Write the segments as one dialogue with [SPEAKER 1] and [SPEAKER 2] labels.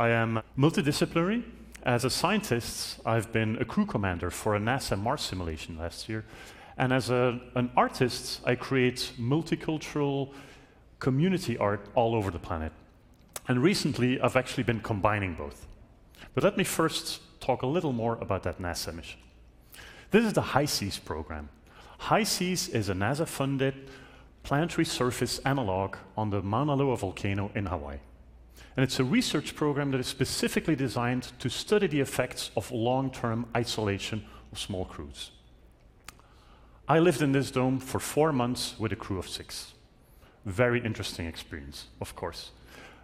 [SPEAKER 1] I am multidisciplinary. As a scientist, I've been a crew commander for a NASA Mars simulation last year. And as a, an artist, I create multicultural community art all over the planet. And recently, I've actually been combining both. But let me first talk a little more about that NASA mission. This is the HI-SEAS program. HI-SEAS is a NASA-funded planetary surface analog on the Mauna Loa volcano in Hawaii. And it's a research program that is specifically designed to study the effects of long-term isolation of small crews. I lived in this dome for four months with a crew of six. Very interesting experience, of course.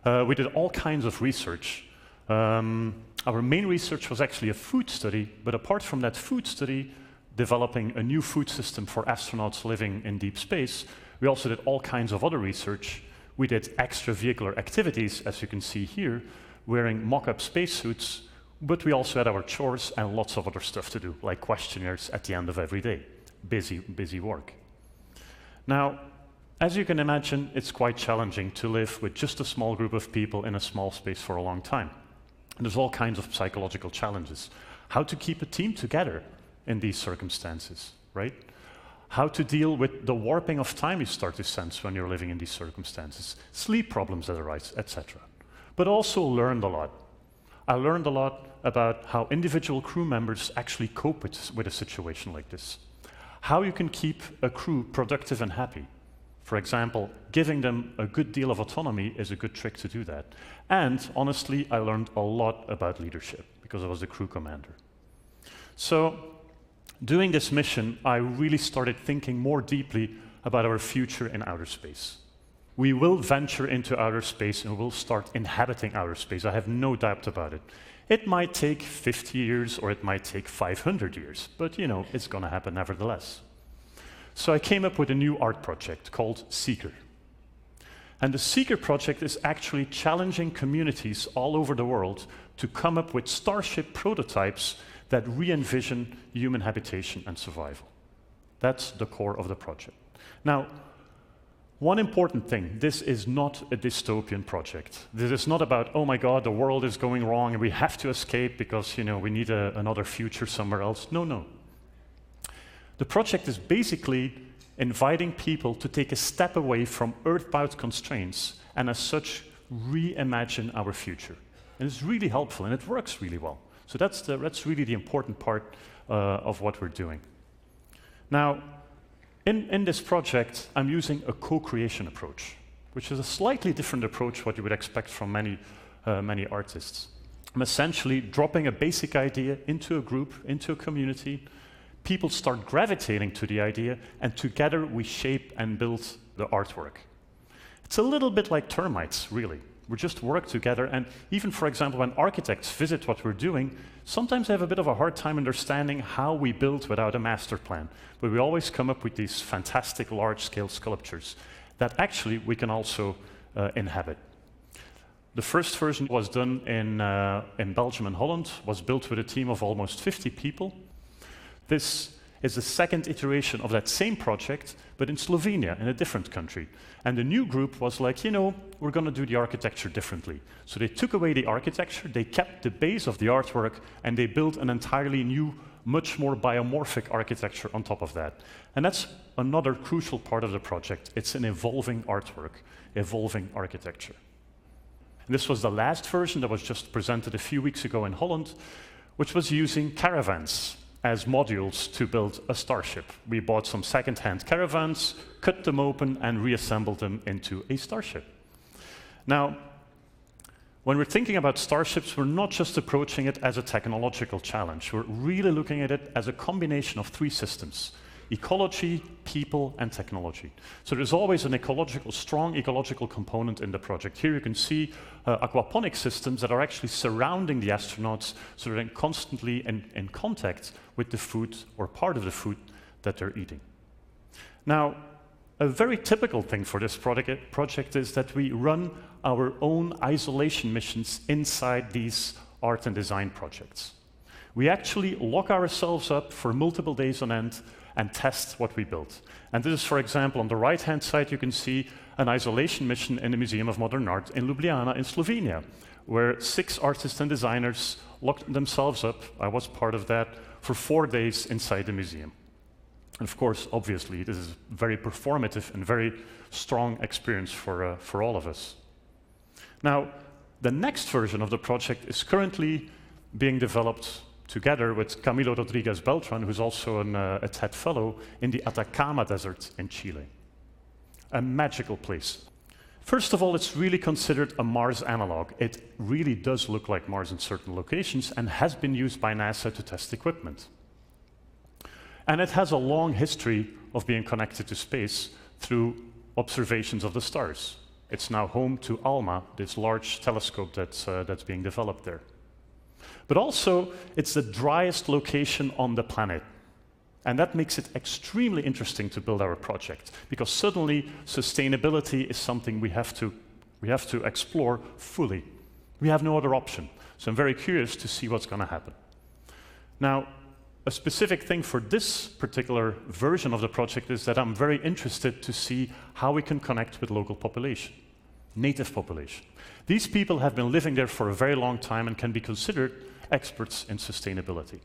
[SPEAKER 1] Uh, we did all kinds of research. Um, our main research was actually a food study, but apart from that food study, developing a new food system for astronauts living in deep space, we also did all kinds of other research. We did extravehicular activities, as you can see here, wearing mock-up spacesuits, but we also had our chores and lots of other stuff to do, like questionnaires at the end of every day. Busy, busy work. Now, as you can imagine, it's quite challenging to live with just a small group of people in a small space for a long time. And there's all kinds of psychological challenges. How to keep a team together in these circumstances, right? How to deal with the warping of time you start to sense when you're living in these circumstances, sleep problems that arise, etc. But also learned a lot. I learned a lot about how individual crew members actually cope with, with a situation like this. How you can keep a crew productive and happy for example, giving them a good deal of autonomy is a good trick to do that. And honestly, I learned a lot about leadership because I was the crew commander. So, doing this mission, I really started thinking more deeply about our future in outer space. We will venture into outer space and we'll start inhabiting outer space. I have no doubt about it. It might take 50 years or it might take 500 years, but you know, it's going to happen nevertheless. So I came up with a new art project called Seeker. And the Seeker project is actually challenging communities all over the world to come up with starship prototypes that re envision human habitation and survival. That's the core of the project. Now, one important thing this is not a dystopian project. This is not about, oh my God, the world is going wrong and we have to escape because you know, we need a, another future somewhere else. No, no. The project is basically inviting people to take a step away from earthbound constraints and, as such, reimagine our future. And it's really helpful and it works really well. So that's, the, that's really the important part uh, of what we're doing. Now, in, in this project, I'm using a co-creation approach, which is a slightly different approach what you would expect from many, uh, many artists. I'm essentially dropping a basic idea into a group, into a community, people start gravitating to the idea, and together we shape and build the artwork. It's a little bit like termites, really. We just work together, and even, for example, when architects visit what we're doing, sometimes they have a bit of a hard time understanding how we build without a master plan. But we always come up with these fantastic large-scale sculptures that actually we can also uh, inhabit. The first version was done in, uh, in Belgium and Holland, was built with a team of almost 50 people. This is the second iteration of that same project, but in Slovenia, in a different country. And the new group was like, you know, we're going to do the architecture differently. So they took away the architecture, they kept the base of the artwork, and they built an entirely new, much more biomorphic architecture on top of that. And that's another crucial part of the project. It's an evolving artwork, evolving architecture. And this was the last version that was just presented a few weeks ago in Holland, which was using caravans as modules to build a starship. We bought some second-hand caravans, cut them open, and reassembled them into a starship. Now, when we're thinking about starships, we're not just approaching it as a technological challenge. We're really looking at it as a combination of three systems ecology, people, and technology. So there's always an ecological, strong ecological component in the project. Here you can see uh, aquaponic systems that are actually surrounding the astronauts so they're constantly in, in contact with the food or part of the food that they're eating. Now, a very typical thing for this project, project is that we run our own isolation missions inside these art and design projects. We actually lock ourselves up for multiple days on end and test what we built. And this is, for example, on the right-hand side, you can see an isolation mission in the Museum of Modern Art in Ljubljana in Slovenia, where six artists and designers locked themselves up, I was part of that, for four days inside the museum. And of course, obviously, this is a very performative and very strong experience for, uh, for all of us. Now, the next version of the project is currently being developed together with Camilo Rodriguez Beltran, who's also an, uh, a TED Fellow, in the Atacama Desert in Chile. A magical place. First of all, it's really considered a Mars analog. It really does look like Mars in certain locations and has been used by NASA to test equipment. And it has a long history of being connected to space through observations of the stars. It's now home to ALMA, this large telescope that's, uh, that's being developed there. But also, it's the driest location on the planet. And that makes it extremely interesting to build our project, because suddenly sustainability is something we have to, we have to explore fully. We have no other option. So I'm very curious to see what's going to happen. Now, a specific thing for this particular version of the project is that I'm very interested to see how we can connect with local population, native population. These people have been living there for a very long time and can be considered experts in sustainability.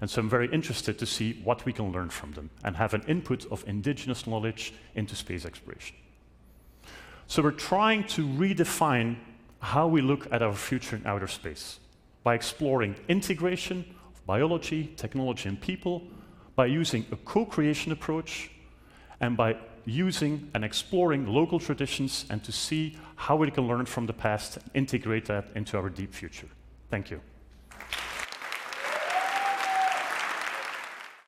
[SPEAKER 1] And so I'm very interested to see what we can learn from them and have an input of indigenous knowledge into space exploration. So we're trying to redefine how we look at our future in outer space by exploring integration of biology, technology, and people, by using a co-creation approach, and by using and exploring local traditions and to see how we can learn from the past and integrate that into our deep future. Thank you.